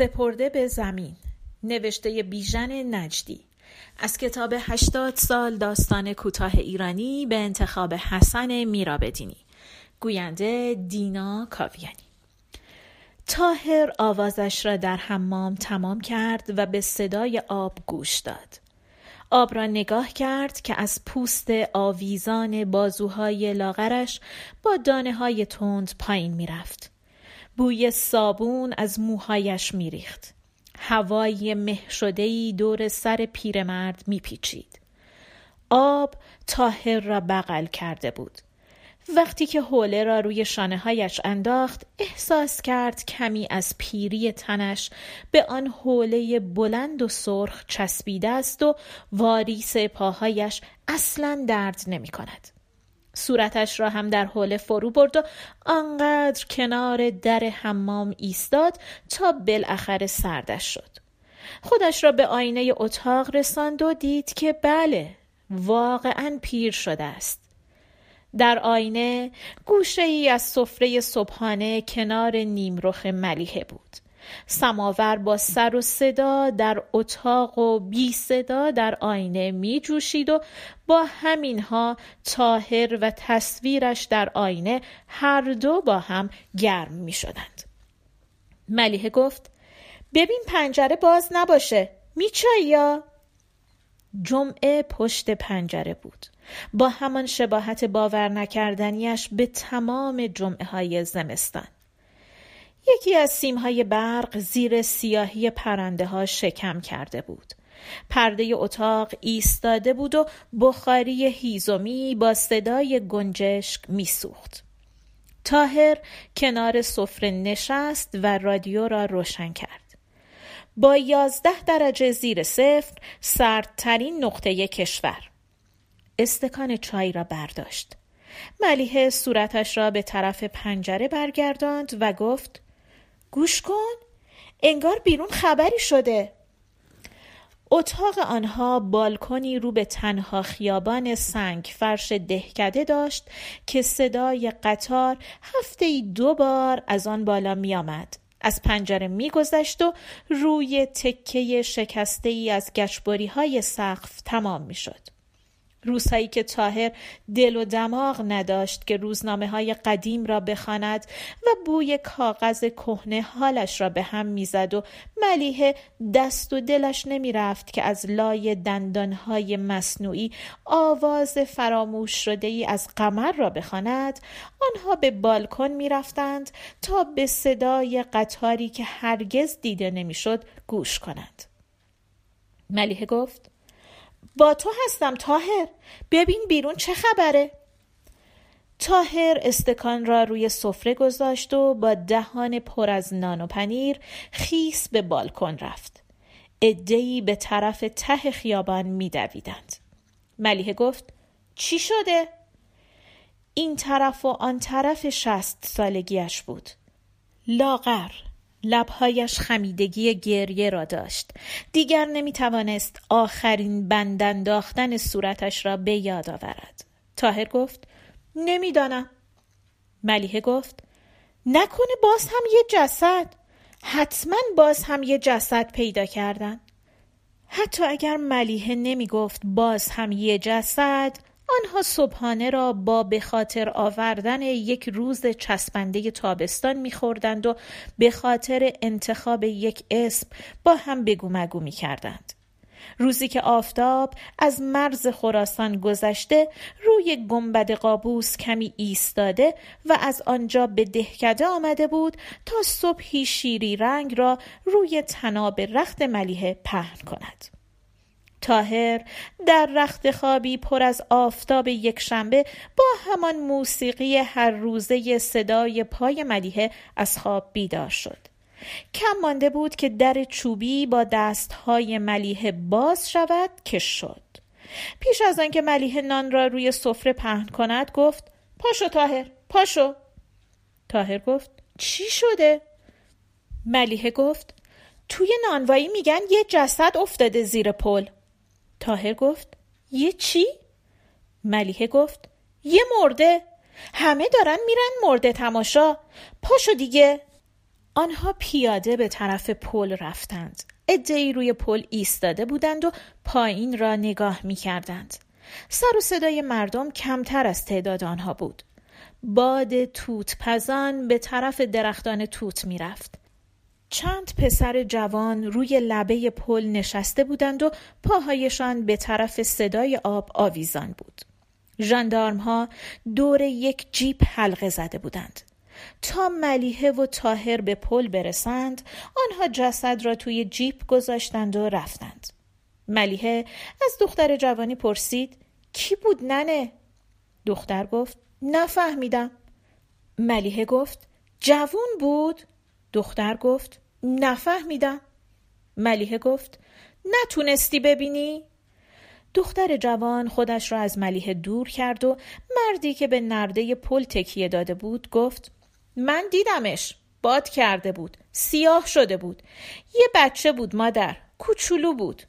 سپرده به زمین. نوشته بیژن نجدی. از کتاب هشتاد سال داستان کوتاه ایرانی به انتخاب حسن میرابدینی. گوینده دینا کاویانی. تاهر آوازش را در حمام تمام کرد و به صدای آب گوش داد. آب را نگاه کرد که از پوست آویزان بازوهای لاغرش با دانه های تند پایین می‌رفت. بوی صابون از موهایش میریخت. هوای مه شدهی دور سر پیرمرد میپیچید. آب تاهر را بغل کرده بود. وقتی که حوله را روی شانه هایش انداخت احساس کرد کمی از پیری تنش به آن حوله بلند و سرخ چسبیده است و واریس پاهایش اصلا درد نمی کند. صورتش را هم در حوله فرو برد و آنقدر کنار در حمام ایستاد تا بالاخره سردش شد. خودش را به آینه اتاق رساند و دید که بله واقعا پیر شده است. در آینه گوشه ای از سفره صبحانه کنار نیمرخ ملیحه بود. سماور با سر و صدا در اتاق و بی صدا در آینه می جوشید و با همینها تاهر و تصویرش در آینه هر دو با هم گرم می شدند. ملیحه گفت ببین پنجره باز نباشه میچای یا؟ جمعه پشت پنجره بود. با همان شباهت باور نکردنیش به تمام جمعه های زمستان. یکی از سیمهای برق زیر سیاهی پرنده ها شکم کرده بود. پرده اتاق ایستاده بود و بخاری هیزومی با صدای گنجشک میسوخت. تاهر کنار سفره نشست و رادیو را روشن کرد. با یازده درجه زیر صفر سردترین نقطه کشور استکان چای را برداشت. ملیحه صورتش را به طرف پنجره برگرداند و گفت گوش کن انگار بیرون خبری شده اتاق آنها بالکنی رو به تنها خیابان سنگ فرش دهکده داشت که صدای قطار هفته ای دو بار از آن بالا می آمد. از پنجره میگذشت و روی تکه شکسته ای از گچبری های سقف تمام می شد. روزهایی که تاهر دل و دماغ نداشت که روزنامه های قدیم را بخواند و بوی کاغذ کهنه حالش را به هم می‌زد و ملیه دست و دلش نمی‌رفت که از لای دندانهای مصنوعی آواز فراموش شده ای از قمر را بخواند. آنها به بالکن می‌رفتند تا به صدای قطاری که هرگز دیده نمی‌شد گوش کنند. ملیه گفت با تو هستم تاهر ببین بیرون چه خبره؟ تاهر استکان را روی سفره گذاشت و با دهان پر از نان و پنیر خیس به بالکن رفت. ادهی به طرف ته خیابان میدویدند. ملیحه گفت چی شده؟ این طرف و آن طرف شست سالگیش بود. لاغر. لبهایش خمیدگی گریه را داشت. دیگر نمی توانست آخرین بند انداختن صورتش را به یاد آورد. تاهر گفت نمی‌دانم. ملیحه گفت نکنه باز هم یه جسد. حتما باز هم یه جسد پیدا کردن. حتی اگر ملیحه نمی گفت باز هم یه جسد آنها صبحانه را با به خاطر آوردن یک روز چسبنده تابستان میخوردند و به خاطر انتخاب یک اسم با هم بگو مگو می‌کردند. روزی که آفتاب از مرز خراسان گذشته روی گنبد قابوس کمی ایستاده و از آنجا به دهکده آمده بود تا صبحی شیری رنگ را روی تناب رخت ملیه پهن کند. تاهر در رخت خوابی پر از آفتاب یک شنبه با همان موسیقی هر روزه صدای پای ملیحه از خواب بیدار شد. کم مانده بود که در چوبی با دستهای ملیحه باز شود که شد. پیش از آنکه ملیحه نان را روی سفره پهن کند گفت پاشو تاهر پاشو تاهر گفت چی شده؟ ملیحه گفت توی نانوایی میگن یه جسد افتاده زیر پل تاهر گفت یه چی؟ ملیحه گفت یه مرده همه دارن میرن مرده تماشا پاشو دیگه آنها پیاده به طرف پل رفتند. ادهی روی پل ایستاده بودند و پایین را نگاه می کردند. سر و صدای مردم کمتر از تعداد آنها بود. باد توت پزان به طرف درختان توت می رفت. چند پسر جوان روی لبه پل نشسته بودند و پاهایشان به طرف صدای آب آویزان بود. ژاندارم ها دور یک جیپ حلقه زده بودند. تا ملیحه و تاهر به پل برسند آنها جسد را توی جیپ گذاشتند و رفتند ملیحه از دختر جوانی پرسید کی بود ننه دختر گفت نفهمیدم ملیحه گفت جوون بود دختر گفت نفهمیدم. ملیحه گفت نتونستی ببینی؟ دختر جوان خودش را از ملیحه دور کرد و مردی که به نرده پل تکیه داده بود گفت من دیدمش. باد کرده بود. سیاه شده بود. یه بچه بود مادر. کوچولو بود.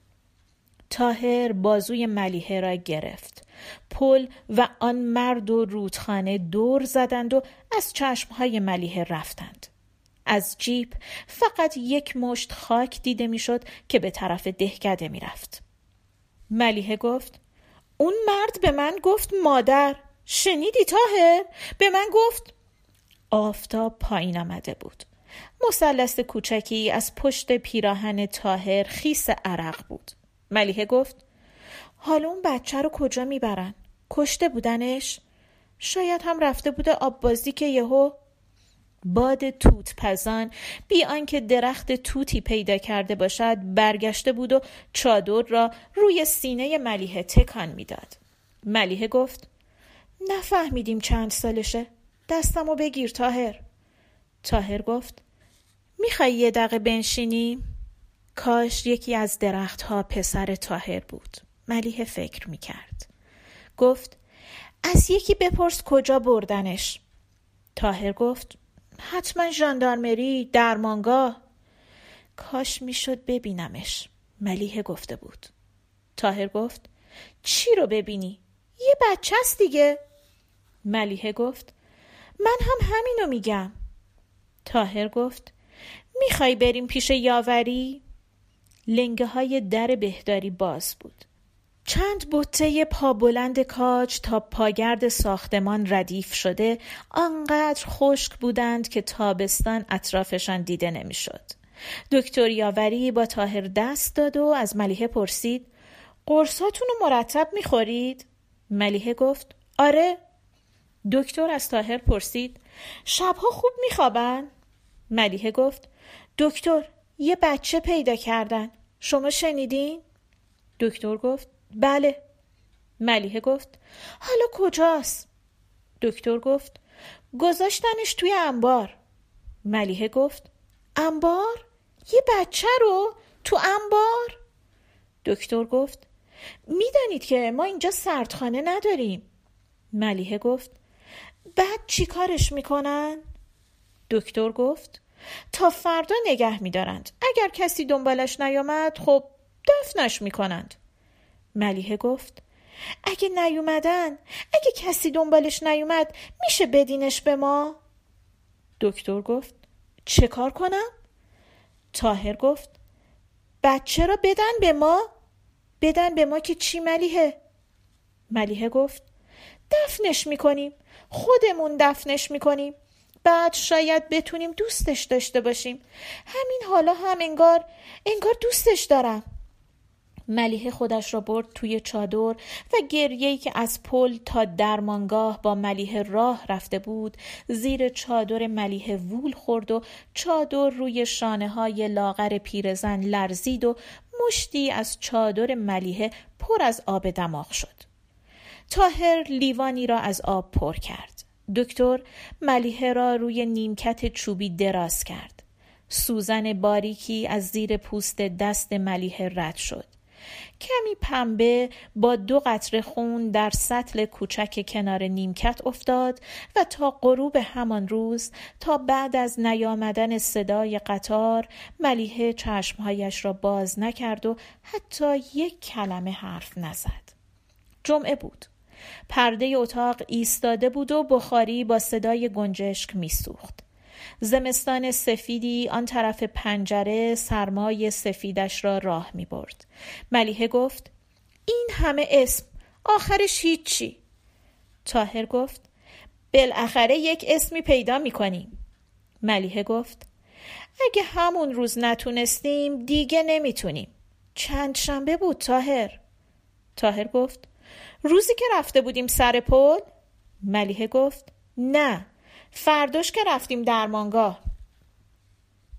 تاهر بازوی ملیحه را گرفت. پل و آن مرد و رودخانه دور زدند و از چشمهای ملیحه رفتند. از جیپ فقط یک مشت خاک دیده می‌شد که به طرف دهکده می‌رفت. ملیحه گفت اون مرد به من گفت مادر شنیدی تاهر به من گفت آفتاب پایین آمده بود. مثلث کوچکی از پشت پیراهن تاهر خیس عرق بود. ملیحه گفت حالا اون بچه رو کجا می‌برن؟ کشته بودنش؟ شاید هم رفته بوده آب بازی که یهو باد توت پزان بی آنکه درخت توتی پیدا کرده باشد برگشته بود و چادر را روی سینه ملیحه تکان می‌داد. ملیحه گفت نفهمیدیم چند سالشه. دستمو بگیر تاهر. تاهر گفت می‌خوای یه دقیقه بنشینی؟ کاش یکی از درختها پسر تاهر بود. ملیه فکر می‌کرد. گفت از یکی بپرس کجا بردنش. تاهر گفت حتما ژاندارمری درمانگاه کاش می‌شد ببینمش ملیه گفته بود. تاهر گفت چی رو ببینی؟ یه بچه است دیگه. ملیه گفت من هم همینو میگم. تاهر گفت می‌خوای بریم پیش یاوری؟ لنگه های در بهداری باز بود. چند بطه پابلند کاج تا پاگرد ساختمان ردیف شده آنقدر خشک بودند که تابستان اطرافشان دیده نمی‌شد. دکتر یاوری با تاهر دست داد و از ملیحه پرسید قرصاتون رو مرتب می‌خورید؟ ملیحه گفت آره دکتر از تاهر پرسید شبها خوب میخوابن؟ ملیحه گفت دکتر یه بچه پیدا کردن شما شنیدین؟ دکتر گفت بله ملیحه گفت حالا کجاست؟ دکتر گفت گذاشتنش توی انبار ملیحه گفت انبار؟ یه بچه رو تو انبار؟ دکتر گفت می‌دانید که ما اینجا سردخانه نداریم ملیحه گفت بعد چی کارش می‌کنن؟ دکتر گفت تا فردا نگه میدارند اگر کسی دنبالش نیامد خب دفنش می‌کنند ملیحه گفت اگه نیومدن اگه کسی دنبالش نیومد میشه بدینش به ما؟ دکتر گفت چه کار کنم؟ تاهر گفت بچه را بدن به ما بدن به ما که چی ملیحه؟ ملیحه گفت دفنش می‌کنیم خودمون دفنش می‌کنیم بعد شاید بتونیم دوستش داشته باشیم. همین حالا هم انگار انگار دوستش دارم. ملیحه خودش را برد توی چادر و گریهی که از پل تا درمانگاه با ملیحه راه رفته بود زیر چادر ملیحه وول خورد و چادر روی شانه های لاغر پیرزن لرزید و مشتی از چادر ملیحه پر از آب دماغ شد تاهر لیوانی را از آب پر کرد. دکتر ملیحه را روی نیمکت چوبی دراز کرد. سوزن باریکی از زیر پوست دست ملیحه رد شد. کمی پنبه با دو قطره خون در سطل کوچک کنار نیمکت افتاد و تا غروب همان روز تا بعد از نیامدن صدای قطار ملیحه چشمهایش را باز نکرد و حتی یک کلمه حرف نزد. جمعه بود. پرده اتاق ایستاده بود و بخاری با صدای گنجشک میسوخت. زمستان سفیدی آن طرف پنجره سرمای سفیدش را راه می برد. ملیحه گفت این همه اسم آخرش هیچی. تاهر گفت بالاخره یک اسمی پیدا می کنیم ملیحه گفت اگه همون روز نتونستیم دیگه نمی‌تونیم. چند شنبه بود تاهر تاهر گفت روزی که رفته بودیم سر پل؟ ملیحه گفت نه. فرداش که رفتیم درمانگاه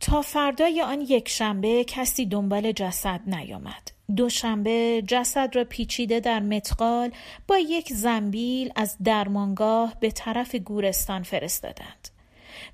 تا فردای آن یک شنبه کسی دنبال جسد نیامد. دوشنبه جسد را پیچیده در متقال با یک زنبیل از درمانگاه به طرف گورستان فرستادند.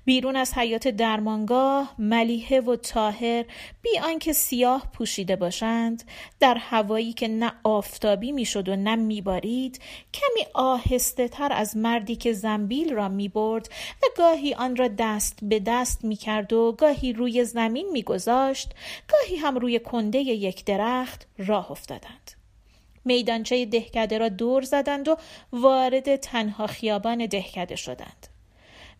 بیرون از حیات درمانگاه ملیحه و تاهر بی آنکه سیاه پوشیده باشند. در هوایی که نه آفتابی می‌شد و نه میبارید کمی آهسته تر از مردی که زنبیل را می‌برد و گاهی آن را دست به دست می‌کرد و گاهی روی زمین میگذاشت گاهی هم روی کنده یک درخت راه افتادند. میدانچه دهکده را دور زدند و وارد تنها خیابان دهکده شدند.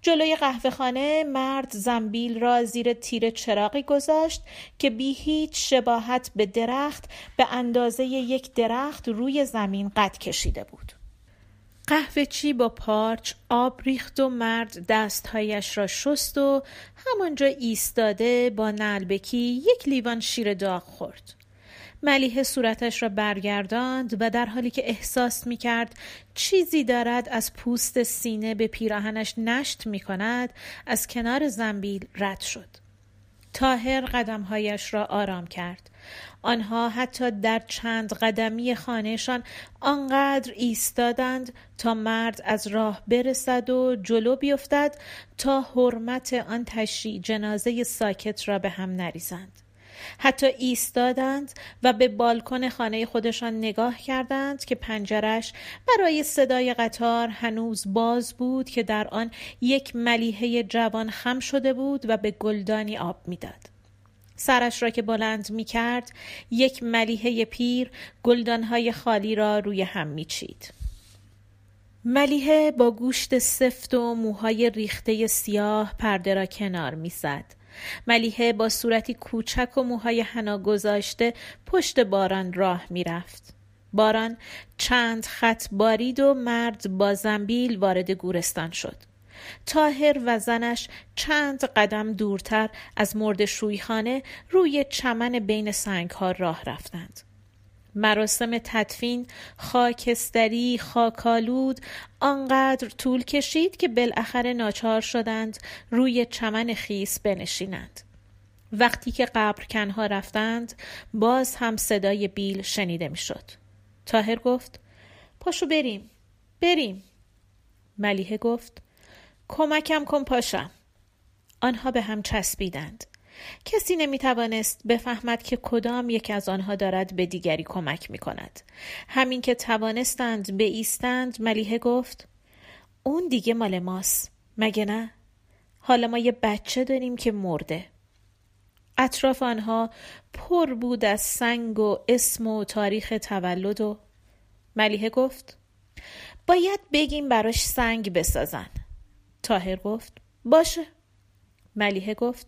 جلوی قهوه خانه مرد زنبیل را زیر تیر چراغی گذاشت که بی هیچ شباهت به درخت به اندازه یک درخت روی زمین قد کشیده بود. قهوه چی با پارچ آب ریخت و مرد دستهایش را شست و همانجا ایستاده با نلبکی یک لیوان شیر داغ خورد. ملیه صورتش را برگرداند و در حالی که احساس می کرد چیزی دارد از پوست سینه به پیراهنش نشت می کند از کنار زنبیل رد شد. تاهر قدمهایش را آرام کرد. آنها حتی در چند قدمی خانهشان آنقدر ایستادند تا مرد از راه برسد و جلو بیفتد تا حرمت آن تشریع جنازه ساکت را به هم نریزند. حتی ایستادند و به بالکن خانه خودشان نگاه کردند که پنجرش برای صدای قطار هنوز باز بود که در آن یک ملیحه جوان خم شده بود و به گلدانی آب می‌داد. سرش را که بلند می کرد یک ملیحه پیر گلدانهای خالی را روی هم می چید. ملیحه با گوشت سفت و موهای ریخته سیاه پرده را کنار می‌زد. ملیحه با صورتی کوچک و موهای حنا گذاشته پشت باران راه می‌رفت. باران چند خط بارید و مرد با زنبیل وارد گورستان شد. تاهر و زنش چند قدم دورتر از مرد شویخانه روی چمن بین سنگ ها راه رفتند. مراسم تدفین خاکستری خاکالود آنقدر طول کشید که بالاخره ناچار شدند روی چمن خیس بنشینند. وقتی که قبرکنها رفتند باز هم صدای بیل شنیده می‌شد. تاهر گفت پاشو بریم بریم. ملیحه گفت کمکم کن پاشم. آنها به هم چسبیدند. کسی نمی توانست بفهمد که کدام یک از آنها دارد به دیگری کمک می کند. همین که توانستند به ایستند ملیحه گفت اون دیگه مال ماست مگه نه؟ حالا ما یه بچه داریم که مرده. اطراف آنها پر بود از سنگ و اسم و تاریخ تولد و ملیحه گفت باید بگیم براش سنگ بسازن. تاهر گفت باشه. ملیحه گفت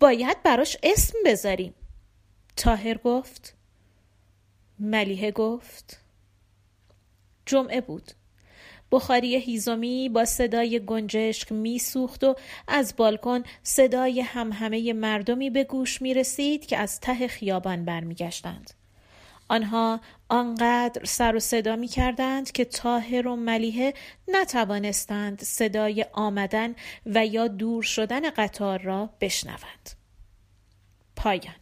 باید براش اسم بذاریم تاهر گفت ملیحه گفت جمعه بود بخاری هیزومی با صدای گنجشک میسوخت و از بالکن صدای همهمه مردمی به گوش می رسید که از ته خیابان برمیگشتند. آنها آنقدر سر و صدا می کردند که تاهر و ملیحه نتوانستند صدای آمدن و یا دور شدن قطار را بشنوند. پایان